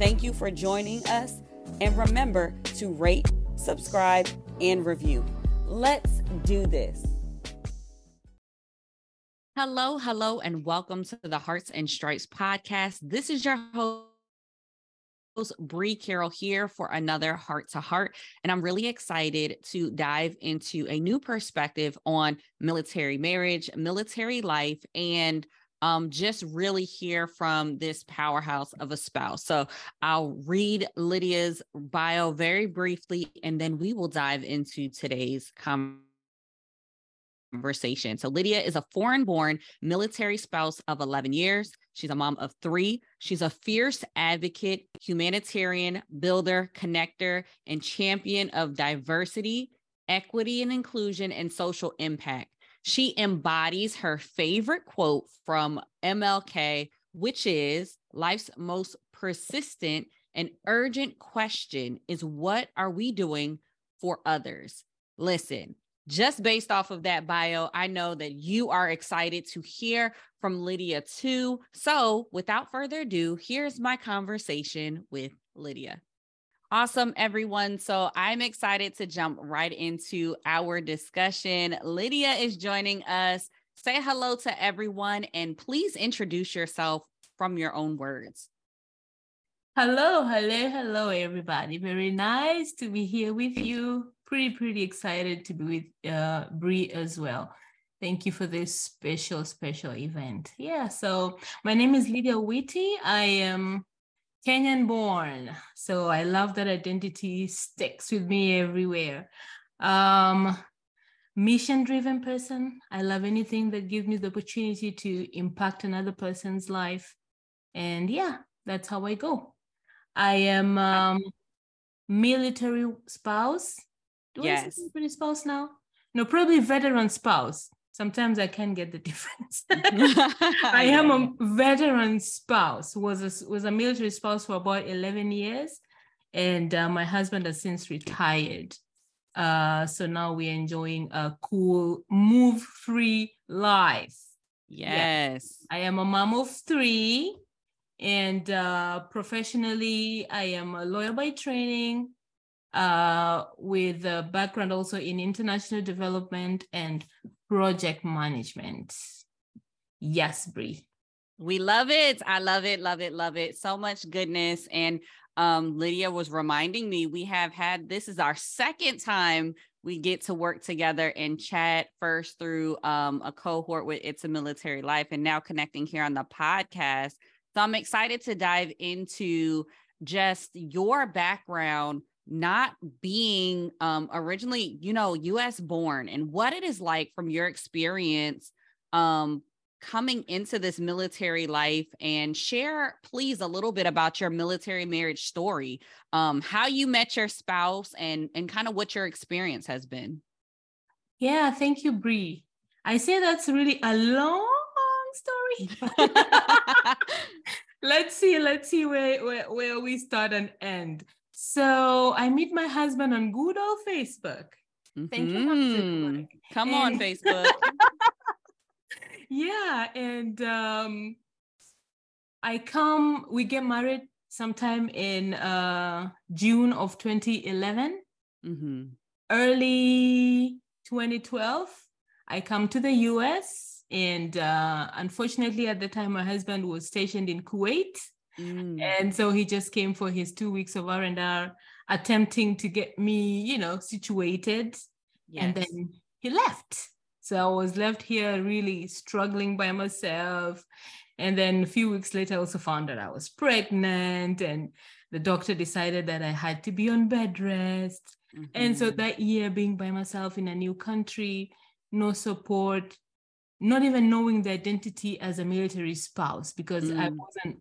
Thank you for joining us, and remember to rate, subscribe, and review. Let's do this. Hello, hello, and welcome to the Hearts and Stripes podcast. This is your host. Bree Carroll here for another heart to heart. And I'm really excited to dive into a new perspective on military marriage, military life, and um, just really hear from this powerhouse of a spouse. So I'll read Lydiah's bio very briefly, and then we will dive into today's conversation conversation. So, Lydiah is a foreign born military spouse of 11 years. She's a mom of three. She's a fierce advocate, humanitarian, builder, connector, and champion of diversity, equity and inclusion, and social impact. She embodies her favorite quote from MLK, which is life's most persistent and urgent question is what are we doing for others? Listen, just based off of that bio, I know that you are excited to hear from Lydiah too. So, without further ado, here's my conversation with Lydiah. Awesome, everyone. So I'm excited to jump right into our discussion. Lydiah is joining us. Say hello to everyone and please introduce yourself from your own words. Hello, hello, hello, everybody. Very nice to be here with you. Pretty, pretty excited to be with uh, Bree as well. Thank you for this special, special event. Yeah, so my name is Lydiah Owiti. I am Kenyan born. So I love that identity sticks with me everywhere. Um, mission driven person. I love anything that gives me the opportunity to impact another person's life. And yeah, that's how I go. I am um, military spouse. Do yes. I say military spouse now? No, probably veteran spouse sometimes I can get the difference. I am a veteran spouse, was a, was a military spouse for about 11 years. And uh, my husband has since retired. Uh, so now we're enjoying a cool move free life. Yes. I am a mom of three. And uh, professionally, I am a lawyer by training uh, with a background also in international development and project management. Yes, Bree. We love it. I love it, love it, love it. So much goodness. And um, Lydiah was reminding me we have had this is our second time we get to work together and chat first through um, a cohort with It's a Military Life and now connecting here on the podcast. So I'm excited to dive into just your background not being um, originally, you know, US born and what it is like from your experience um, coming into this military life and share please a little bit about your military marriage story um, how you met your spouse and and kind of what your experience has been yeah thank you Bree. i say that's really a long story let's see let's see where, where where we start and end so I meet my husband on good old Facebook. Thank mm-hmm. you. Come and, on, Facebook. yeah. And um, I come, we get married sometime in uh, June of 2011. Mm-hmm. Early 2012, I come to the US. And uh, unfortunately, at the time, my husband was stationed in Kuwait. Mm. And so he just came for his two weeks of R&R, attempting to get me, you know, situated. Yes. And then he left. So I was left here really struggling by myself. And then a few weeks later, I also found that I was pregnant, and the doctor decided that I had to be on bed rest. Mm-hmm. And so mm-hmm. that year, being by myself in a new country, no support, not even knowing the identity as a military spouse, because mm. I wasn't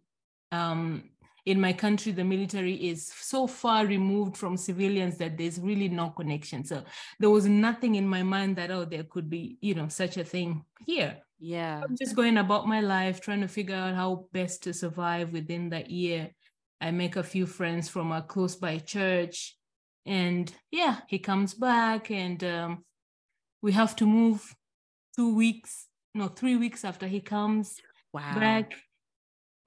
um, in my country, the military is so far removed from civilians that there's really no connection. So there was nothing in my mind that, oh, there could be, you know, such a thing here. Yeah. I'm just going about my life, trying to figure out how best to survive within that year. I make a few friends from a close by church. And yeah, he comes back and um, we have to move two weeks, no, three weeks after he comes wow. back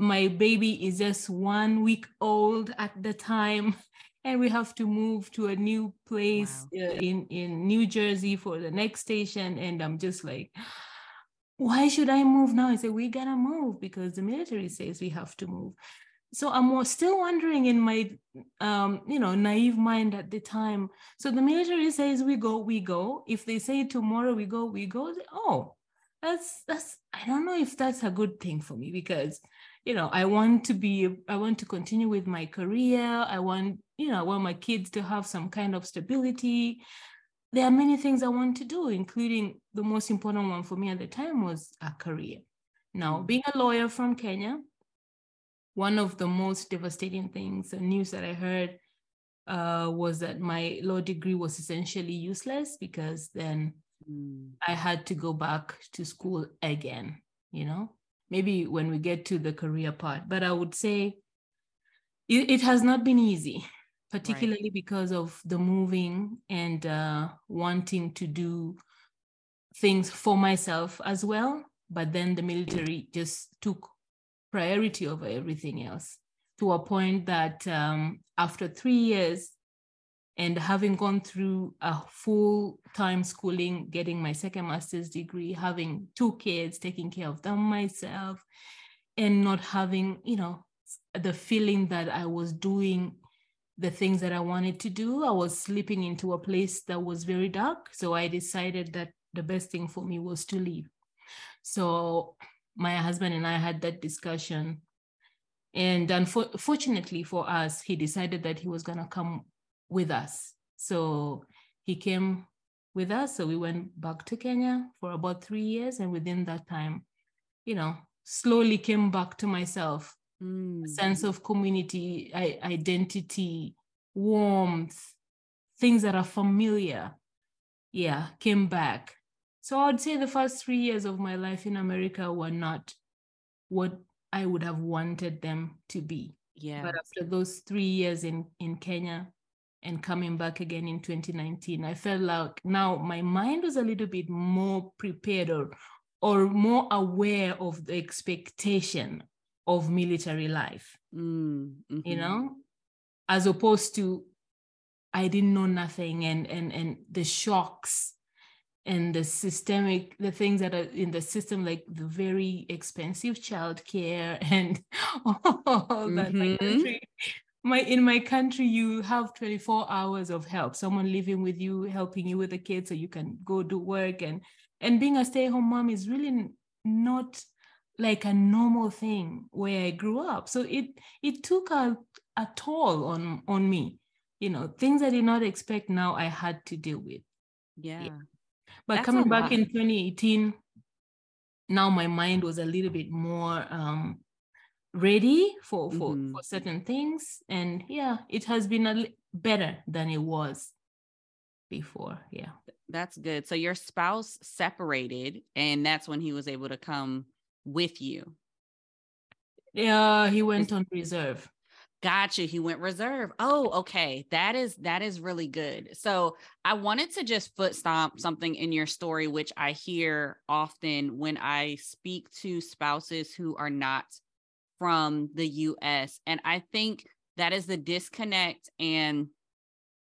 my baby is just one week old at the time and we have to move to a new place wow. uh, in in New Jersey for the next station and I'm just like why should I move now? I said we gotta move because the military says we have to move. So I'm still wondering in my um, you know naive mind at the time. So the military says we go we go. If they say tomorrow we go we go. Oh that's that's I don't know if that's a good thing for me because you know i want to be i want to continue with my career i want you know i want my kids to have some kind of stability there are many things i want to do including the most important one for me at the time was a career now mm. being a lawyer from kenya one of the most devastating things the news that i heard uh, was that my law degree was essentially useless because then mm. i had to go back to school again you know maybe when we get to the career part. But I would say it, it has not been easy, particularly right. because of the moving and uh, wanting to do things for myself as well. But then the military just took priority over everything else to a point that um, after three years, and having gone through a full time schooling, getting my second master's degree, having two kids, taking care of them myself, and not having, you know, the feeling that I was doing the things that I wanted to do. I was slipping into a place that was very dark. So I decided that the best thing for me was to leave. So my husband and I had that discussion. And unfortunately for us, he decided that he was going to come with us. So he came with us. So we went back to Kenya for about three years. And within that time, you know, slowly came back to myself. Mm. sense of community, I, identity, warmth, things that are familiar. Yeah, came back. So I'd say the first three years of my life in America were not what I would have wanted them to be. Yeah. But after those three years in, in Kenya, and coming back again in 2019 i felt like now my mind was a little bit more prepared or or more aware of the expectation of military life mm, mm-hmm. you know as opposed to i didn't know nothing and and and the shocks and the systemic the things that are in the system like the very expensive childcare and all mm-hmm. that my mm-hmm. country my in my country you have 24 hours of help someone living with you helping you with the kids so you can go do work and and being a stay-at-home mom is really not like a normal thing where i grew up. So it it took a, a toll on on me. You know things i did not expect now i had to deal with. Yeah, yeah. but That's coming back in 2018 now my mind was a little bit more um ready for for, mm-hmm. for certain things and yeah it has been a li- better than it was before yeah that's good so your spouse separated and that's when he was able to come with you yeah he went on reserve Gotcha. He went reserve. Oh, okay. That is that is really good. So I wanted to just foot stomp something in your story, which I hear often when I speak to spouses who are not from the US. And I think that is the disconnect and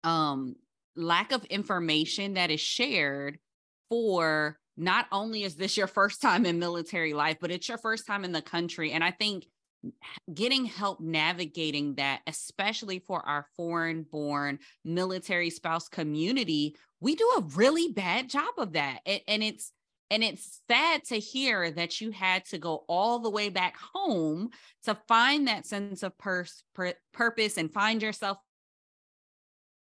um, lack of information that is shared for not only is this your first time in military life, but it's your first time in the country. And I think getting help navigating that, especially for our foreign born military spouse community, we do a really bad job of that. And, and it's and it's sad to hear that you had to go all the way back home to find that sense of pers- purpose and find yourself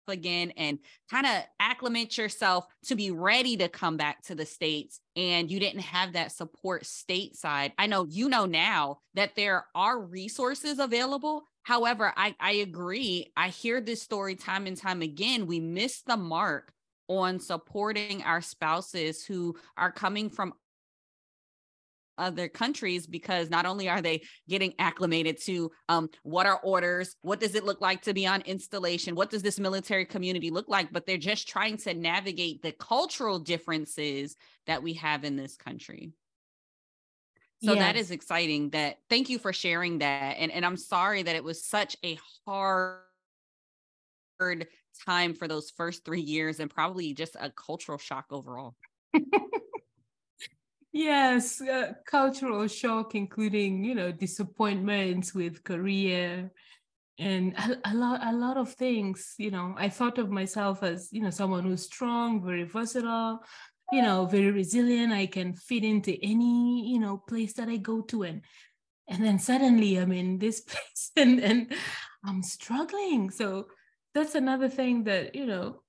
again and kind of acclimate yourself to be ready to come back to the states and you didn't have that support stateside i know you know now that there are resources available However, I, I agree. I hear this story time and time again. We miss the mark on supporting our spouses who are coming from other countries because not only are they getting acclimated to um, what are orders, what does it look like to be on installation, what does this military community look like, but they're just trying to navigate the cultural differences that we have in this country. So yes. that is exciting that thank you for sharing that. And, and I'm sorry that it was such a hard time for those first three years and probably just a cultural shock overall. yes, uh, cultural shock, including, you know, disappointments with career and a, a, lot a lot of things you know. I thought of myself as you know someone who's strong very versatile you know very resilient. I can fit into any you know place that i go to and and then suddenly i'm in this place and and i'm struggling. So that's another thing that you know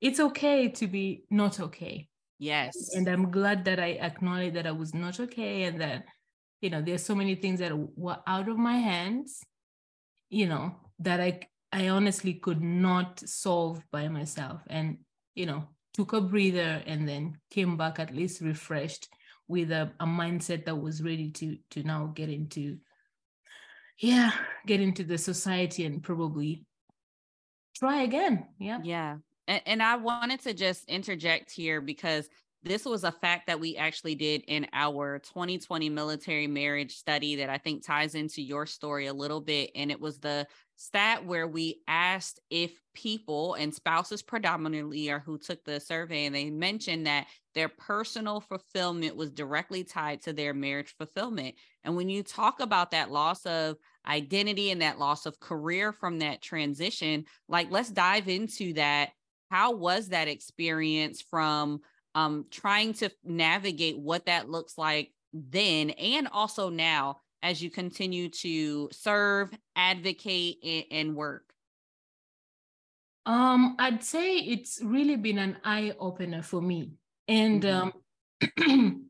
it's okay to be not okay. Yes. And i'm glad that i acknowledged that i was not okay and that you know there's so many things that were out of my hands you know that i i honestly could not solve by myself and you know took a breather and then came back at least refreshed with a, a mindset that was ready to to now get into yeah get into the society and probably try again. Yeah. Yeah. And, and i wanted to just interject here because this was a fact that we actually did in our 2020 military marriage study that I think ties into your story a little bit. And it was the stat where we asked if people and spouses predominantly are who took the survey, and they mentioned that their personal fulfillment was directly tied to their marriage fulfillment. And when you talk about that loss of identity and that loss of career from that transition, like let's dive into that. How was that experience from um, trying to navigate what that looks like then and also now as you continue to serve, advocate, and, and work? Um, I'd say it's really been an eye opener for me. And mm-hmm. um,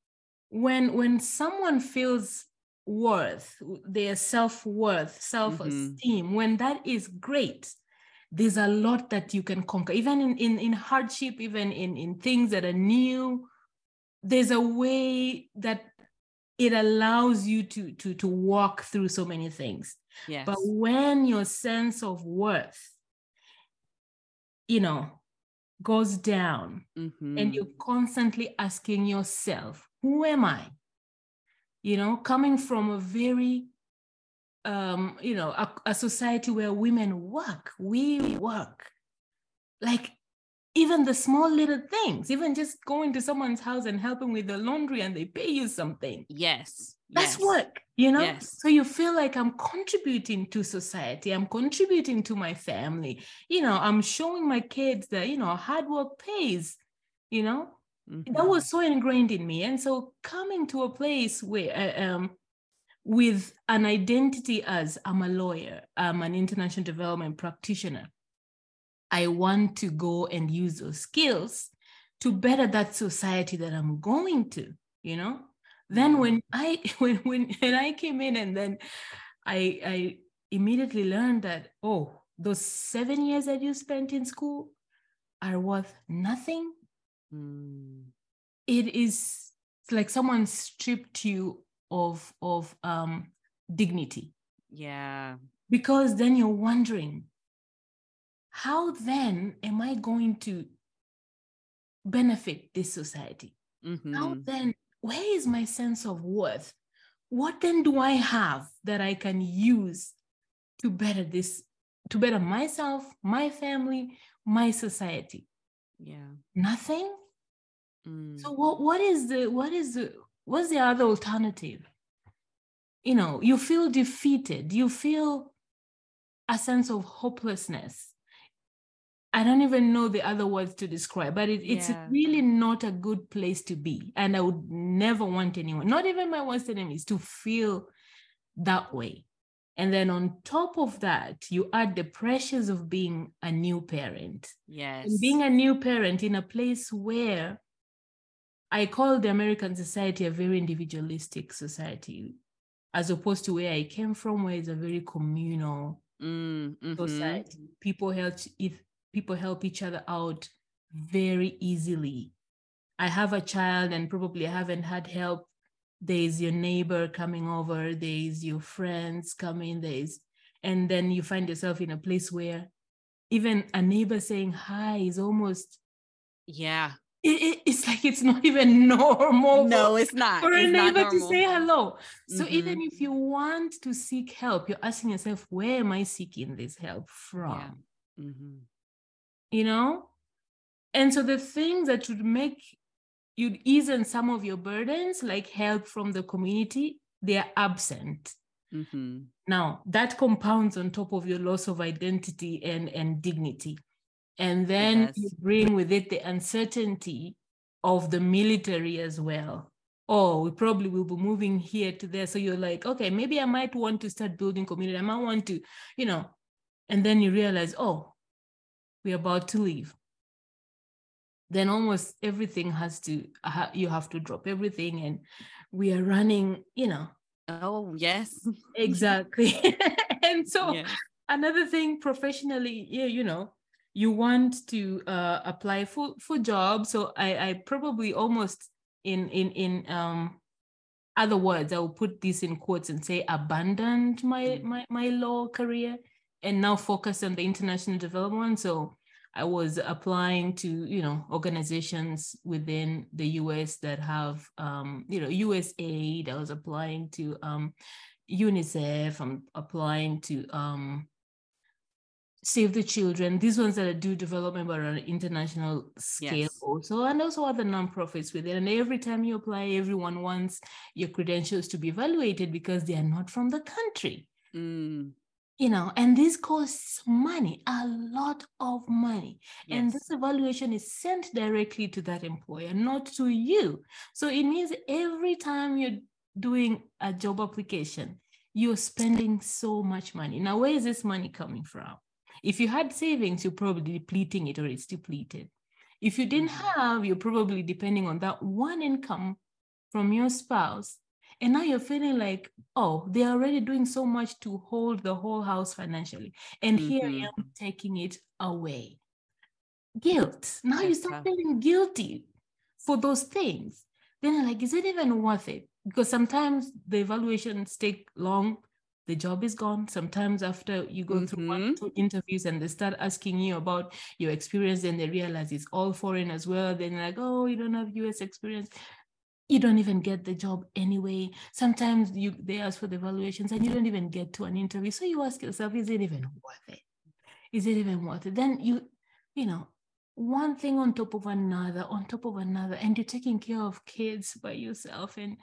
when when someone feels worth, their self worth, self esteem, mm-hmm. when that is great, there's a lot that you can conquer even in, in, in hardship even in, in things that are new there's a way that it allows you to to to walk through so many things yes. but when your sense of worth you know goes down mm-hmm. and you're constantly asking yourself who am i you know coming from a very um, you know, a, a society where women work, we work. Like even the small little things, even just going to someone's house and helping with the laundry and they pay you something. Yes. That's yes. work, you know? Yes. So you feel like I'm contributing to society, I'm contributing to my family. You know, I'm showing my kids that, you know, hard work pays, you know? Mm-hmm. That was so ingrained in me. And so coming to a place where uh, um, with an identity as I'm a lawyer, I'm an international development practitioner. I want to go and use those skills to better that society that I'm going to, you know? Then when. I when when, when I came in and then I I immediately learned that, oh, those seven years that you spent in school are worth nothing. Mm. It is like someone stripped you of of um dignity yeah because then you're wondering how then am i going to benefit this society mm-hmm. how then where is my sense of worth what then do i have that i can use to better this to better myself my family my society yeah nothing mm. so what what is the what is the what's the other alternative? You know, you feel defeated, you feel a sense of hopelessness. I don't even know the other words to describe, but it, it's yeah. really not a good place to be. And I would never want anyone, not even my worst enemies, to feel that way. And then on top of that, you add the pressures of being a new parent. Yes. And being a new parent in a place where I call the American society a very individualistic society. as opposed to where I came from, where it's a very communal Mm, mhm. society. People help if people help each other out very easily. I have a child and probably I haven't had help. There's your neighbor coming over, there's your friends coming, there's and then you find yourself in a place where even a neighbor saying hi is almost Yeah. it, it- it's like it's not even normal No, it's not. for a It's not neighbor to say hello. So Mhm. even if you want to seek help, you're asking yourself, where am I seeking this help from? Yeah. Mhm. You know? And so the things that would make you'd ease in some of your burdens, like help from the community, they are absent. Mhm. Now that compounds on top of your loss of identity and, and dignity. And then you bring with it the uncertainty of the military as well. Oh, we probably will be moving here to there. So you're like, okay, maybe I might want to start building community. I might want to, you know, and then you realize, oh, we're about to leave. Then almost everything has to, you have to drop everything. And we are running, you know, Oh, yes. exactly. and so Yes. another thing professionally yeah you know you want to uh, apply for for jobs so i i probably almost in in in um other words i will put this in quotes and say abandoned my Mm. my my law career and now focus on the international development so i was applying to you know organizations within the us that have um you know usaid i was applying to um UNICEF, I'm applying to um, Save the Children, these ones that do development but on an international scale Yes. also, and also other nonprofits with it. And every time you apply, everyone wants your credentials to be evaluated because they are not from the country. Mm, You know, and this costs money, a lot of money. And this evaluation is sent directly to that employer, not to you. So it means every time you're doing a job application, you're spending so much money. Now, where is this money coming from? If you had savings, you're probably depleting it or it's depleted. If you didn't Mhm. have, you're probably depending on that one income from your spouse. And now you're feeling like, oh, they're already doing so much to hold the whole house financially. And here Mhm. I am taking it away. Guilt. Now you start tough. feeling guilty for those things. Then you're like, is it even worth it? Because sometimes the evaluations take long, the job is gone. Sometimes after you go through one Mhm. two interviews and they start asking you about your experience, and they realize it's all foreign as well. Then you're like, oh, you don't have US experience. You don't even get the job anyway. Sometimes you they ask for the evaluations and you don't even get to an interview. So you ask yourself, is it even worth it? Is it even worth it? Then you, you know, one thing on top of another, on top of another, and you're taking care of kids by yourself. And It's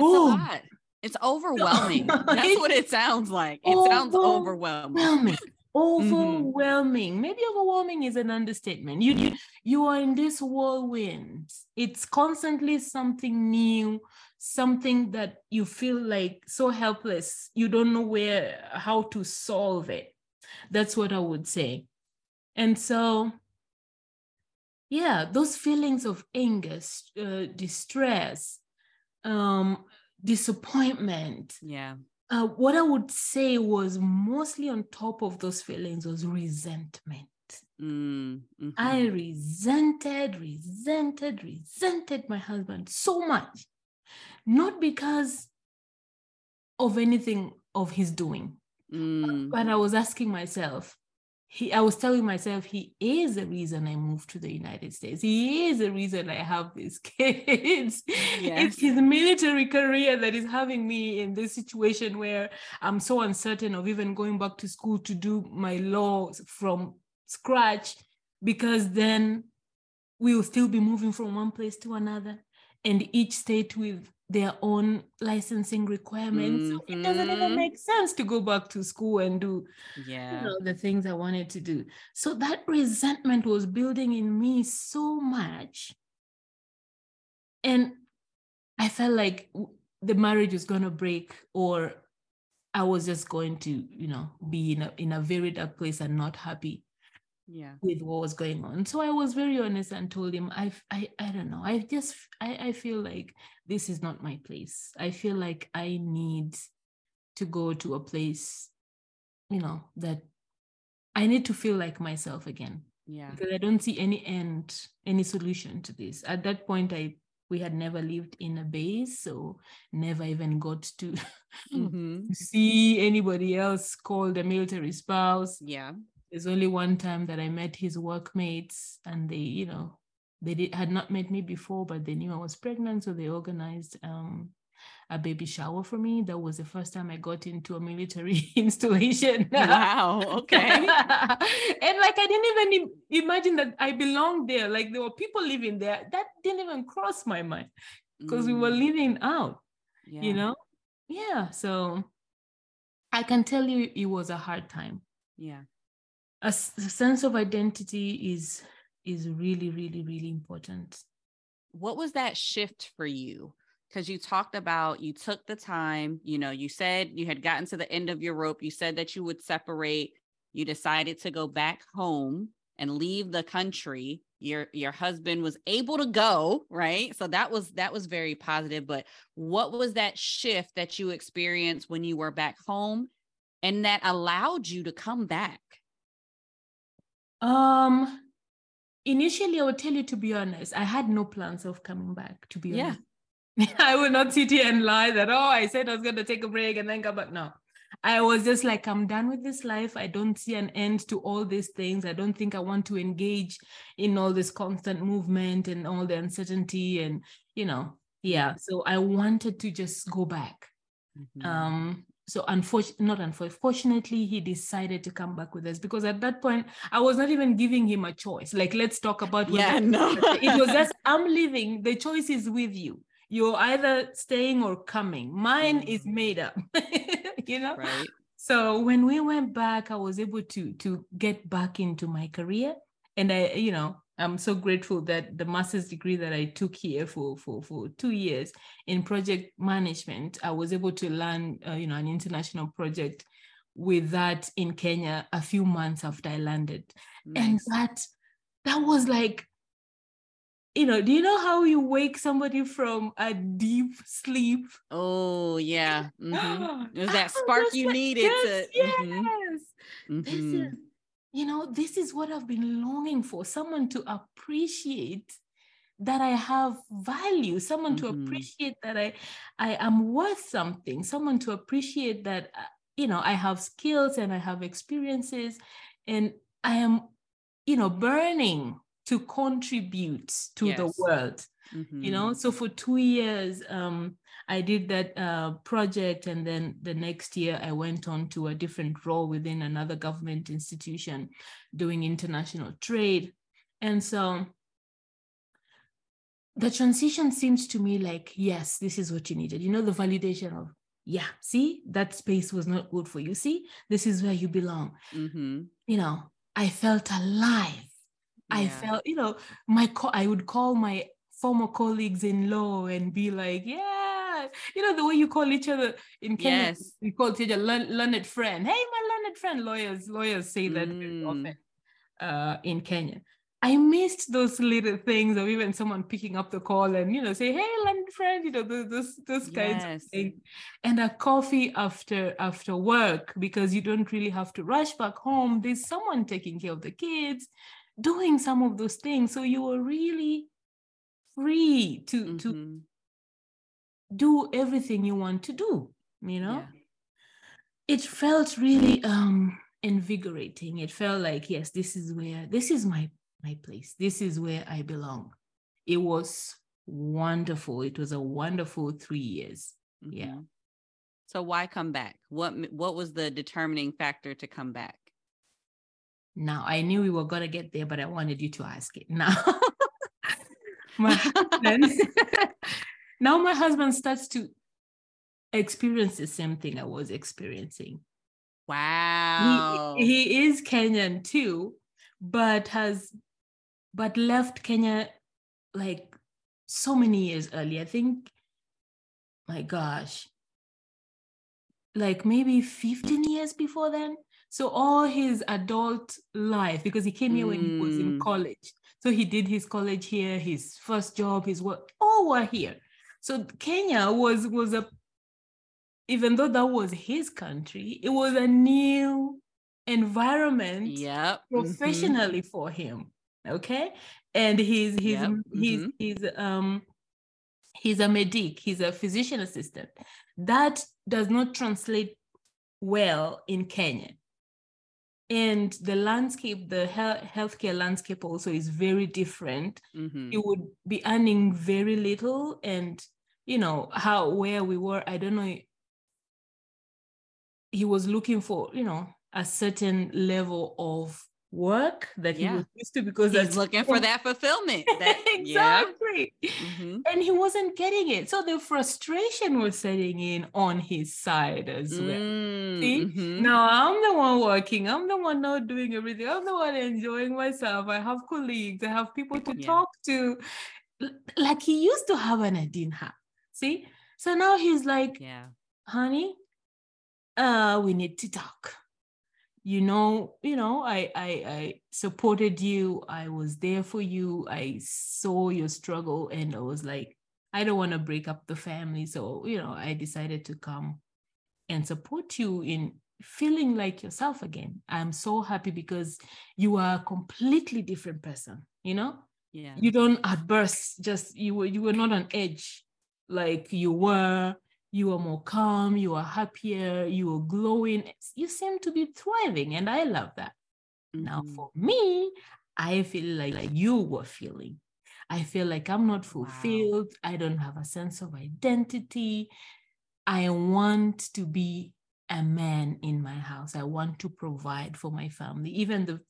Oh, a lot. It's overwhelming. That's what it sounds like. It sounds overwhelming. overwhelming. overwhelming. Overwhelming maybe overwhelming is an understatement. You, you you are in this whirlwind. It's constantly something new something that you feel like so helpless. You don't know where how to solve it. That's what i would say. And so yeah those feelings of anger uh, distress um disappointment Yeah. Uh, what I would say was mostly on top of those feelings was resentment. Mm, mhm. I resented, resented, resented my husband so much, not because of anything of his doing, Mm, but I was asking myself, he, I was telling myself, he is the reason I moved to the United States. He is the reason I have these kids. Yes. It's his military career that is having me in this situation where I'm so uncertain of even going back to school to do my law from scratch, because then we will still be moving from one place to another, and each state with their own licensing requirements. So it doesn't even Mhm. make sense to go back to school and do you yeah. know, the things I wanted to do. So that resentment was building in me so much. And I felt like the marriage was going to break or I was just going to, you know, be in a, in a very dark place and not happy. Yeah. with what was going on. So i was very honest and told him i i, I don't know. I just I, I feel like this is not my place. I feel like i need to go to a place you know that i need to feel like myself again. Yeah. Because i don't see any end any solution to this. At that point i we had never lived in a base so never even got to mm-hmm. see anybody else called a military spouse. Yeah there's only one time that I met his workmates, and they, you know, they did, had not met me before, but they knew I was pregnant, so they organized um, a baby shower for me. That was the first time I got into a military installation. Wow. Okay. and like I didn't even imagine that I belonged there. Like there were people living there. That didn't even cross my mind because mm. we were mm. living out. Yeah. You know? Yeah. So I can tell you it was a hard time. Yeah a, sense of identity is is really really really important. What was that shift for you? Because you talked about you took the time you know you said you had gotten to the end of your rope you said that you would separate you decided to go back home and leave the country. Your your husband was able to go right? So that was that was very positive but what was that shift that you experienced when you were back home and that allowed you to come back um, initially, I would tell you to be honest, I had no plans of coming back. To be honest, I will not sit here and lie that oh, I said I was going to take a break and then come back. No, I was just like, I'm done with this life. I don't see an end to all these things. I don't think I want to engage in all this constant movement and all the uncertainty and you know, yeah. So I wanted to just go back. Mm-hmm. Um, so unfortunately not unfortunately he decided to come back with us because at that point i was not even giving him a choice. Like let's talk about yeah no. it was just i'm leaving. The choice is with you. You're either staying or coming. Mine mm. is made up. You know? Right. So when we went back i was able to to get back into my career and i you know I'm so grateful that the master's degree that I took here for for for two years in project management, I was able to learn, uh, you know, an international project with that in Kenya a few months after I landed, nice. and that that was like, you know, do you know how you wake somebody from a deep sleep? Oh yeah, mm-hmm. it was that spark you needed yes, to. Yes, mm-hmm. this is mm-hmm you know, this is what I've been longing for someone to appreciate that I have value, someone mm-hmm. to appreciate that I, I am worth something, someone to appreciate that, uh, you know, I have skills and I have experiences and I am, you know, burning to contribute to yes. the world. Mm-hmm. You know, so for two years, um, I did that uh, project, and then the next year I went on to a different role within another government institution, doing international trade, and so the transition seems to me like yes, this is what you needed. You know, the validation of yeah, see that space was not good for you. See, this is where you belong. Mm-hmm. You know, I felt alive. Yeah. I felt, you know, my co- I would call my former colleagues in law and be like, yeah, you know, the way you call each other in Kenya, yes. we call each other learned friend. Hey, my learned friend. Lawyers, lawyers say that mm. often uh, in Kenya. I missed those little things of even someone picking up the call and you know say, "Hey, learned friend," you know those those kinds yes. of things, and a coffee after after work because you don't really have to rush back home. There's someone taking care of the kids, doing some of those things, so you are really free to mm-hmm. to do everything you want to do you know? Yeah. it felt really um invigorating. It felt like yes this is where this is my my place. This is where i belong. It was wonderful. It was a wonderful 3 years. Mm-hmm. yeah. So why come back? What what was the determining factor to come back? Now i knew we were going to get there but i wanted you to ask it now. My husband now my husband starts to experience the same thing I was experiencing. Wow. He, he is Kenyan too, but has but left Kenya like so many years early. I think, my gosh, like maybe 15 years before then. So all his adult life, because he came here when he was in Mm. college. So he did his college here, his first job, his work, all were here. So Kenya was was a even though that was his country, it was a new environment Yep. mhm. professionally for him. Okay. And he's he's Yep, he's mhm. he's um he's a medic, he's a physician assistant. That does not translate well in Kenya. And the landscape, the health, healthcare landscape also is very different. Mhm. He would be earning very little. And you know, how where we were, I don't know. He was looking for, you know, a certain level of work that he was used to because He's looking for that fulfillment. That, yeah. exactly. Mhm. And he wasn't getting it. So the frustration was setting in on his side as well. Mm, See? mhm. Now I'm the one working. I'm the one not doing everything. I'm the one enjoying myself. I have colleagues. I have people to Yeah. talk to. Like he used to have didn't have. See? So now he's like, Yeah. honey, uh, we need to talk. You know, you know, I, I I supported you. I was there for you. I saw your struggle, and I was like, I don't want to break up the family. So, you know, I decided to come and support you in feeling like yourself again. I'm so happy because you are a completely different person, you know? Yeah. you don't at outburst just you were you were not on edge like you were you are more calm you are happier you are glowing. You seem to be thriving and i love that. Now Mhm. for me i feel like like you were feeling. I feel like i'm not Wow. fulfilled. I don't have a sense of identity. I want to be a man in my house. I want to provide for my family. Even the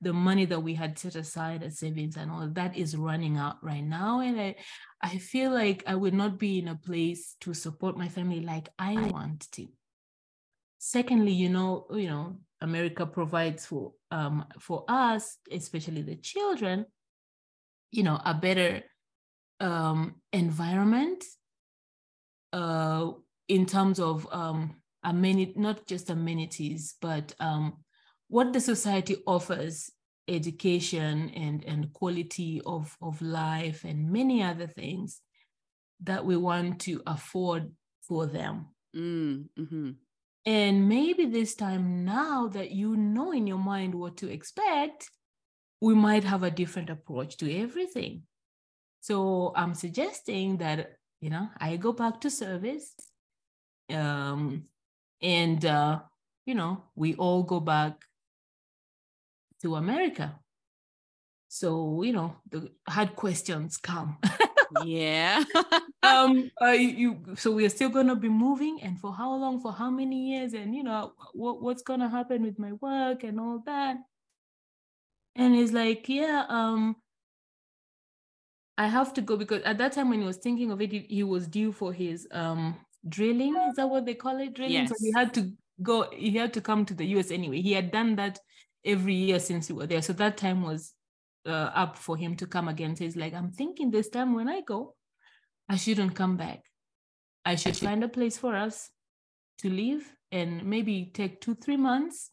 the money that we had set aside as savings and all that is running out right now. And i i feel like i would not be in a place to support my family like i want to. Secondly you know you know america provides for um for us especially the children you know a better um environment uh in terms of um amenity not just amenities but um what the society offers education and and quality of of life and many other things that we want to afford for them Mm, mhm. and maybe this time now that you know in your mind what to expect we might have a different approach to everything so i'm suggesting that you know i go back to service um and uh you know we all go back to America. So, you know, the hard questions come. Yeah. um, uh, you, so we're still going to be moving and for how long, for how many years and, you know, what, what's going to happen with my work and all that. And he's like, yeah, um, I have to go because at that time when he was thinking of it, he, he was due for his um drilling. Is that what they call it? Drilling. So he had to go, he had to come to the US anyway. He had done that every year since we were there. So that time was uh, up for him to come again. So he's like, I'm thinking this time when I go, I shouldn't come back. I should find a place for us to live and maybe take two, three months,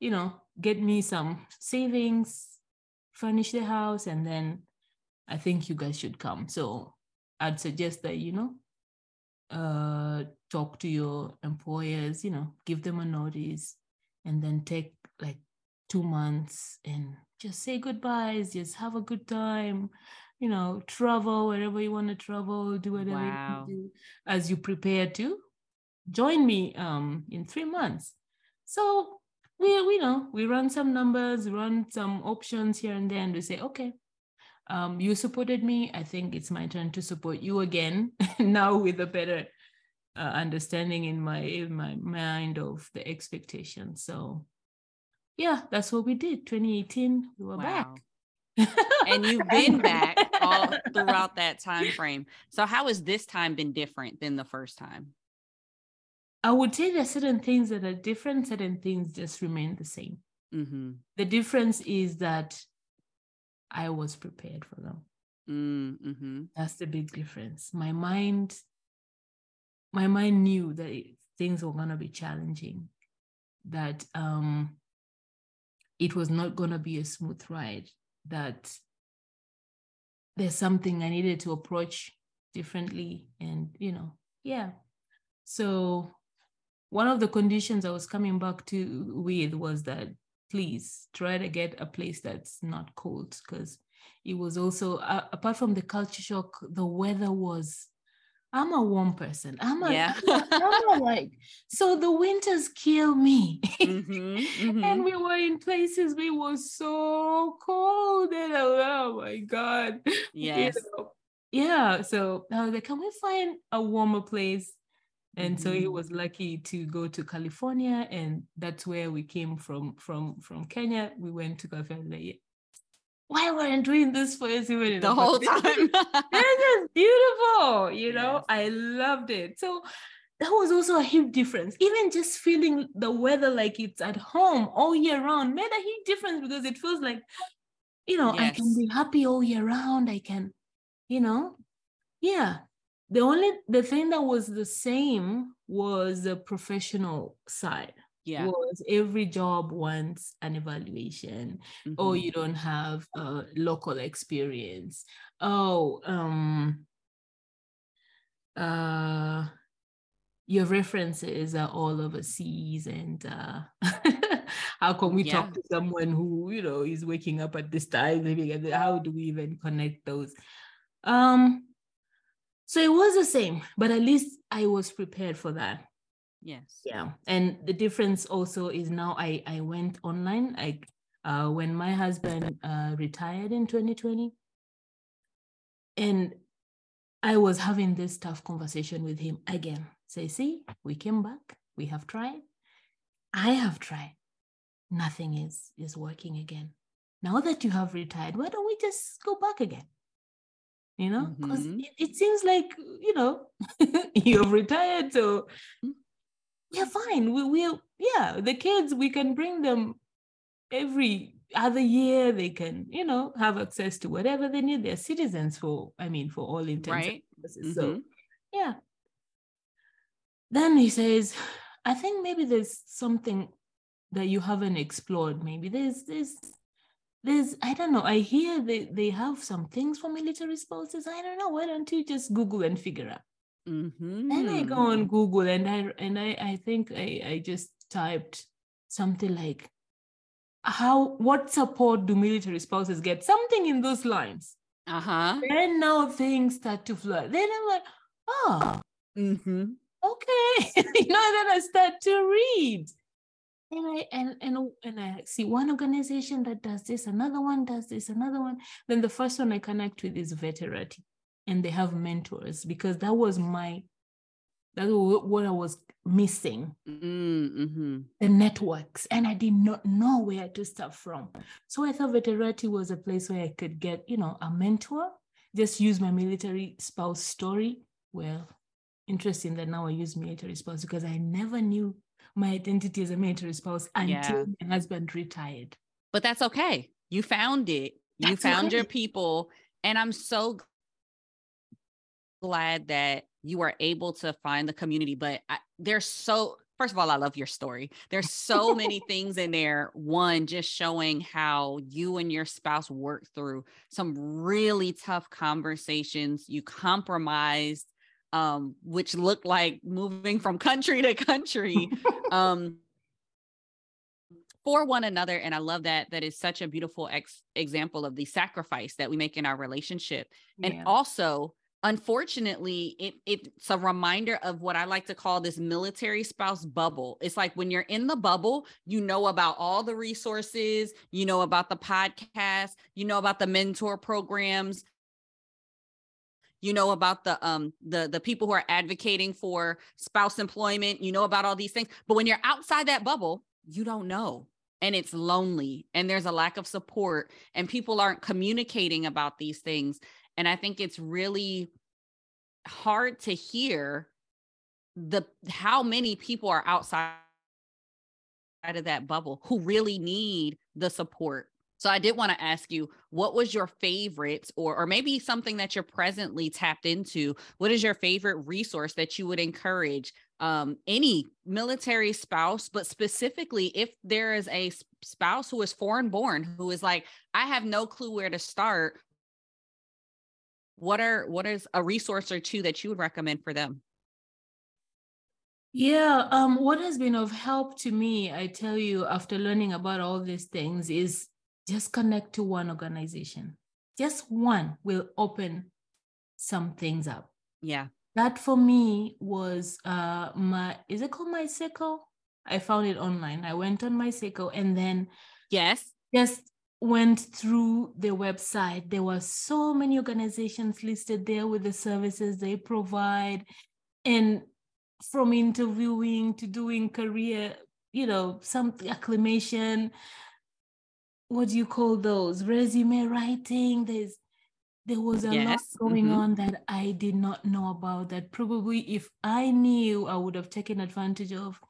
you know, get me some savings, furnish the house, and then I think you guys should come. So I'd suggest that, you know, uh, talk to your employers, you know, give them a notice and then take like two months and just say goodbyes, just have a good time, you know, travel wherever you want to travel, do whatever Wow. you do as you prepare to join me um in three months. So we, we know we run some numbers, run some options here and there, and we say, okay, um, you supported me. I think it's my turn to support you again. now with a better uh, understanding in my in my mind of the expectations. So yeah, that's what we did. 2018, we were Wow. back. And you've been back all throughout that time frame. So how has this time been different than the first time? I would say there are certain things that are different, certain things just remain the same. Mm-hmm. The difference is that I was prepared for them. Mm-hmm. That's the big difference. My mind, my mind knew that it, things were gonna be challenging, that um it was not gonna be a smooth ride, that there's something I needed to approach differently. And, you know, yeah. So one of the conditions I was coming back to with was that please try to get a place that's not cold because it was also uh, apart from the culture shock the weather was i'm a warm person i'm a, yeah. I'm a like so the winters kill me mm-hmm, mm-hmm. and we were in places we were so cold and oh my god yes you know? yeah so i was like can we find a warmer place and mm-hmm. so he was lucky to go to california and that's where we came from from from kenya we went to california why weren't doing this for us even the whole time. This is beautiful you know? Yes. i loved it. So that was also a huge difference. Even just feeling the weather like it's at home all year round made a huge difference because it feels like you know yes. i can be happy all year round. I can you know? Yeah. The only the thing that was the same was the professional side yeah was every job wants an evaluation oh, mm-hmm. oh you don't have a local experience oh um uh your references are all overseas and uh how can we yeah. talk to someone who you know is waking up at this time how do we even connect those um so it was the same, but at least I was prepared for that. Yes. Yeah. And the difference also is now I I went online. I uh, when my husband uh, retired in 2020, and I was having this tough conversation with him again. Say, see, we came back. We have tried. I have tried. Nothing is is working again. Now that you have retired, why don't we just go back again? you know because mm-hmm. it, it, seems like you know you've retired so we're fine. We will yeah the kids we can bring them every other year. They can you know have access to whatever they need. They're citizens for i mean for all intents right. and purposes mm-hmm. so yeah. Then he says i think maybe there's something that you haven't explored. Maybe there's there's there's i don't know. I hear they, they have some things for military spouses. I don't know. Why don't you just google and figure out mm-hmm. then i go on google and i and i i think i i just typed something like how what support do military spouses get something in those lines uh-huh and now things start to flow. then i'm like oh mm-hmm. okay you know then i start to read and I and and and I see one organization that does this, another one does this, another one. Then the first one I connect with is Veterati, and they have mentors because that was my that was what I was missing. Mm-hmm. The networks, and I did not know where to start from. So I thought Veterati was a place where I could get, you know, a mentor. Just use my military spouse story. Well, interesting that now I use military spouse because I never knew my identity as a military spouse until yeah. my husband retired. But that's okay. You found it. You that's found your people. And I'm so glad that you are able to find the community. But I, there's so, first of all, I love your story. There's so many things in there. One, just showing how you and your spouse worked through some really tough conversations. You compromised um, which looked like moving from country to country um, for one another. And I love that. That is such a beautiful ex- example of the sacrifice that we make in our relationship. Yeah. And also, unfortunately, it, it's a reminder of what I like to call this military spouse bubble. It's like when you're in the bubble, you know about all the resources, you know about the podcast, you know about the mentor programs, you know about the um the the people who are advocating for spouse employment you know about all these things but when you're outside that bubble you don't know and it's lonely and there's a lack of support and people aren't communicating about these things and i think it's really hard to hear the how many people are outside of that bubble who really need the support so I did want to ask you, what was your favorite, or or maybe something that you're presently tapped into? What is your favorite resource that you would encourage um, any military spouse, but specifically if there is a spouse who is foreign born, who is like, I have no clue where to start. What are what is a resource or two that you would recommend for them? Yeah, um, what has been of help to me, I tell you, after learning about all these things, is just connect to one organization. Just one will open some things up. Yeah. That for me was uh my is it called MySECO? I found it online. I went on MySECO and then yes, just went through the website. There were so many organizations listed there with the services they provide. And from interviewing to doing career, you know, some acclimation. What do you call those? Resume writing. There's there was a yes. lot going mm-hmm. on that I did not know about that probably if I knew I would have taken advantage of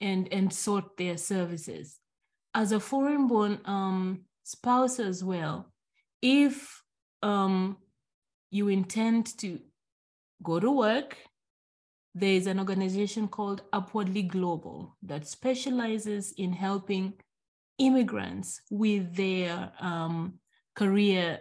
and and sought their services. As a foreign born um, spouse as well, if um, you intend to go to work there is an organization called Upwardly Global that specializes in helping immigrants with their um, career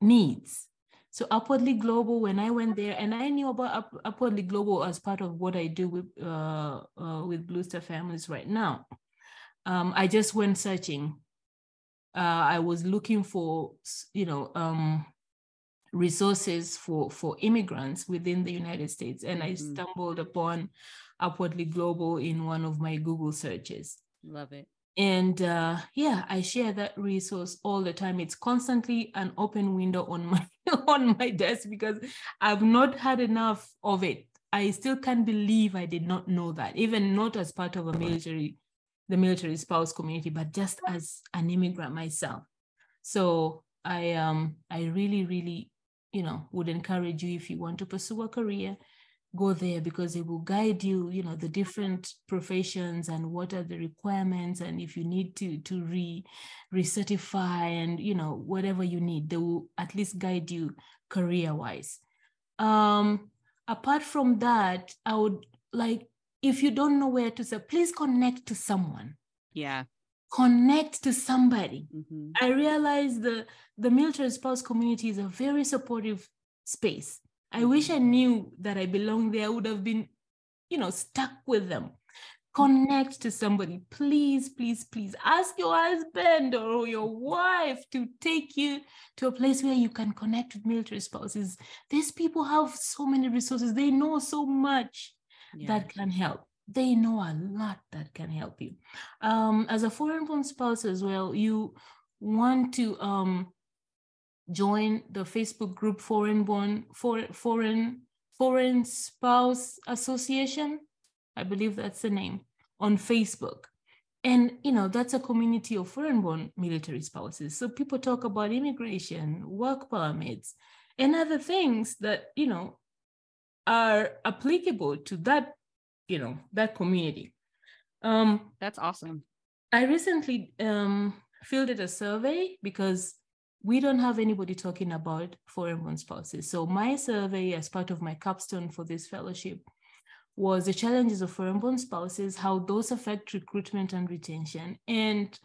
needs. So Upwardly Global, when I went there, and I knew about Up, Upwardly Global as part of what I do with uh, uh, with Blue Star Families right now. Um, I just went searching. Uh, I was looking for, you know, um, resources for for immigrants within the United States, and I mm-hmm. stumbled upon Upwardly Global in one of my Google searches. Love it. And uh, yeah, I share that resource all the time. It's constantly an open window on my on my desk because I've not had enough of it. I still can't believe I did not know that, even not as part of a military, the military spouse community, but just as an immigrant myself. So I um I really really you know, would encourage you if you want to pursue a career, go there because it will guide you, you know, the different professions and what are the requirements. And if you need to to re recertify and you know, whatever you need, they will at least guide you career-wise. Um, apart from that, I would like if you don't know where to say, please connect to someone. Yeah connect to somebody. Mm-hmm. I realize the the military spouse community is a very supportive space. I mm-hmm. wish I knew that I belonged there. I would have been, you know, stuck with them. Connect to somebody. Please, please, please ask your husband or your wife to take you to a place where you can connect with military spouses. These people have so many resources, they know so much yeah. that can help they know a lot that can help you. Um, as a foreign born spouse as well, you want to um, join the Facebook group Foreign Born for, Foreign Foreign Spouse Association. I believe that's the name on Facebook. And you know, that's a community of foreign born military spouses. So people talk about immigration, work permits, and other things that, you know, are applicable to that you know that community. Um that's awesome. I recently um filled a survey because we don't have anybody talking about foreign born spouses so my survey as part of my capstone for this fellowship was the challenges of foreign born spouses how those affect recruitment and retention and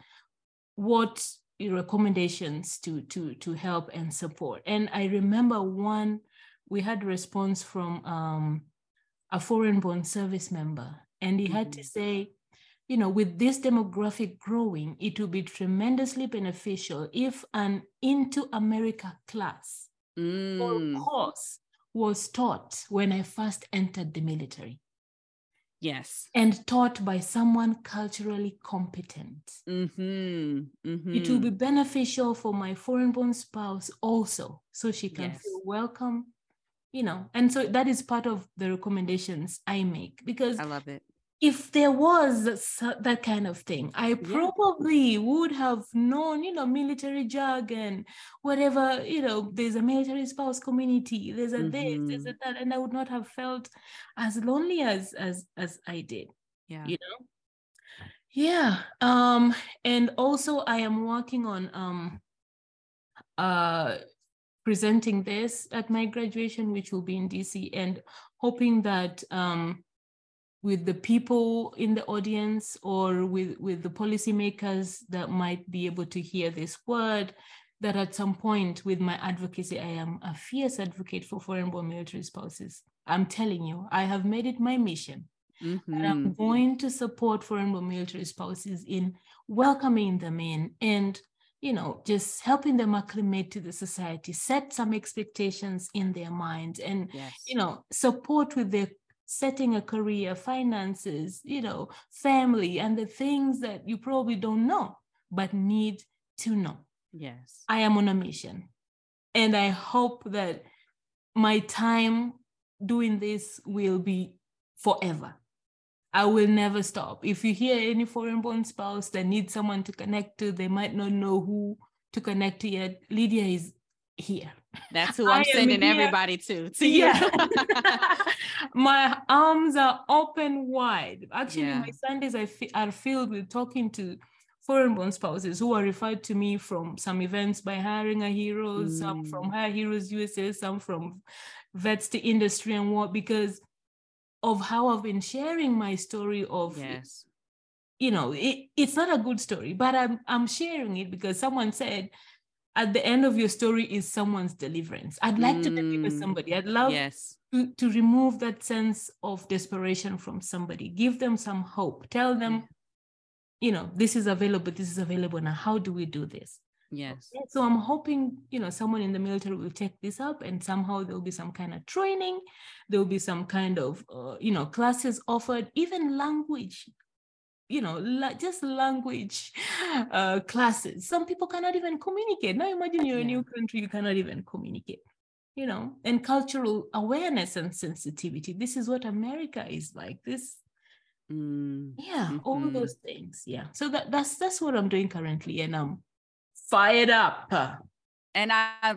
what recommendations to to to help and support. And i remember one we had a response from um, a foreign born service member. And he mm-hmm. had to mm-hmm. say, you know, with this demographic growing, it will be tremendously beneficial if an into America class mm. or course was taught when I first entered the military. Yes. And taught by someone culturally competent. Mm-hmm. Mm-hmm. It will be beneficial for my foreign born spouse also, so she can yes. feel welcome you know and so that is part of the recommendations i make because i love it if there was that kind of thing i probably yeah. would have known you know military jargon whatever you know there's a military spouse community there's a mm-hmm. this there's a that and i would not have felt as lonely as as as i did yeah you know yeah um and also i am working on um uh presenting this at my graduation, which will be in DC, and hoping that um, with the people in the audience or with, with the policymakers that might be able to hear this word, that at some point with my advocacy, I am a fierce advocate for foreign born military spouses. I'm telling you, I have made it my mission. Mm-hmm. And I'm going to support foreign born military spouses in welcoming them in and you know just helping them acclimate to the society set some expectations in their minds and yes. you know support with their setting a career, finances, you know, family, and the things that you probably don't know, but need to know. Yes. I am on a mission. And I hope that my time doing this will be forever. I will never stop. If you hear any foreign born spouse that needs someone to connect to, they might not know who to connect to yet. Lydiah is here. That's who I'm sending here. everybody to. To you. Yeah. my arms are open wide. Actually, yeah. my Sundays are filled with talking to foreign born spouses who are referred to me from some events by Hiring Our Heroes, mm. some from Hire Heroes USA, some from Vets2Industry and what because of how I've been sharing my story of yes. You know, it, it's not a good story, but I'm I'm sharing it because someone said at the end of your story is someone's deliverance. I'd like mm. to deliver somebody. I'd love yes. to, to remove that sense of desperation from somebody. Give them some hope. Tell them, yeah. you know, this is available, this is available. Now, how do we do this? Yes. Okay. So I'm hoping, you know, someone in the military will take this up and somehow there'll be some kind of training. There'll be some kind of, uh, you know, classes offered, even language you know, la- just language uh, classes. Some people cannot even communicate. Now imagine you're yeah. a new country, you cannot even communicate, you know, and cultural awareness and sensitivity. This is what America is like. This, mm. yeah, mm-hmm. all those things. Yeah. So that, that's that's what I'm doing currently, and I'm fired up. And I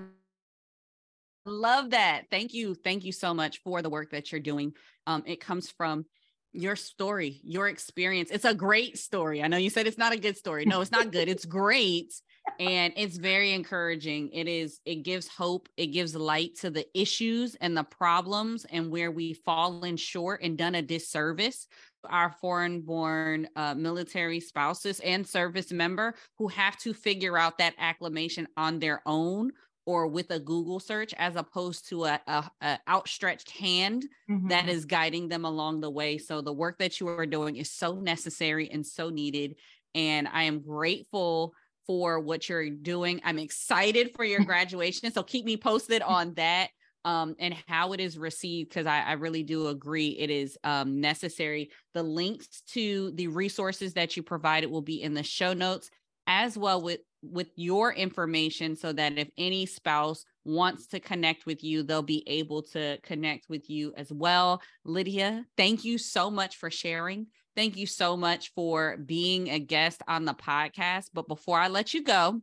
love that. Thank you, thank you so much for the work that you're doing. Um, it comes from your story, your experience. It's a great story. I know you said it's not a good story. No, it's not good. It's great. And it's very encouraging. It is, it gives hope. It gives light to the issues and the problems and where we've fallen short and done a disservice. Our foreign born uh, military spouses and service member who have to figure out that acclimation on their own or with a Google search as opposed to a, a, a outstretched hand mm-hmm. that is guiding them along the way. So the work that you are doing is so necessary and so needed. And I am grateful for what you're doing. I'm excited for your graduation. so keep me posted on that um, and how it is received because I, I, really do agree it is um, necessary. The links to the resources that you provided will be in the show notes as well with with your information so that if any spouse wants to connect with you, they'll be able to connect with you as well. Lydiah, thank you so much for sharing. Thank you so much for being a guest on the podcast. But before I let you go,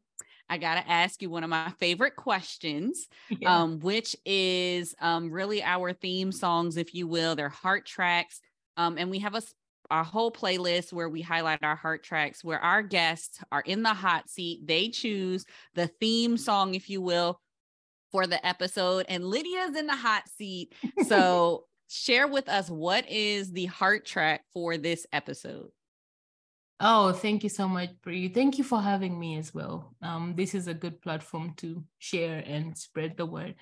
I got to ask you one of my favorite questions, yeah. um, which is um, really our theme songs, if you will. They're heart tracks. Um, and we have a our whole playlist where we highlight our heart tracks, where our guests are in the hot seat. They choose the theme song, if you will, for the episode. And Lydiah's in the hot seat. So share with us what is the heart track for this episode? Oh, thank you so much, Bree. Thank you for having me as well. Um, this is a good platform to share and spread the word.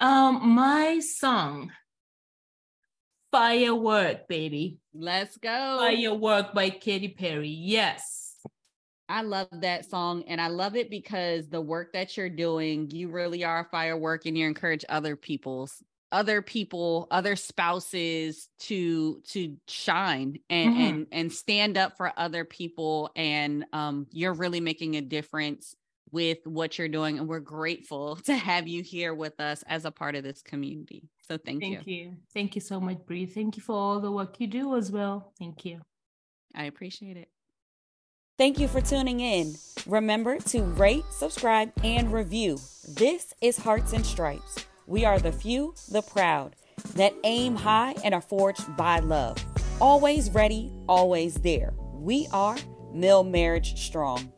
Um, my song Firework, baby. Let's go. Firework by Katy Perry. Yes. I love that song and I love it because the work that you're doing, you really are a firework and you encourage other people's other people, other spouses to to shine and mm-hmm. and and stand up for other people and um you're really making a difference with what you're doing and we're grateful to have you here with us as a part of this community. So thank, thank you. Thank you. Thank you so much, Bree. Thank you for all the work you do as well. Thank you. I appreciate it. Thank you for tuning in. Remember to rate, subscribe, and review. This is Hearts and Stripes. We are the few, the proud, that aim high and are forged by love. Always ready, always there. We are Mill Marriage Strong.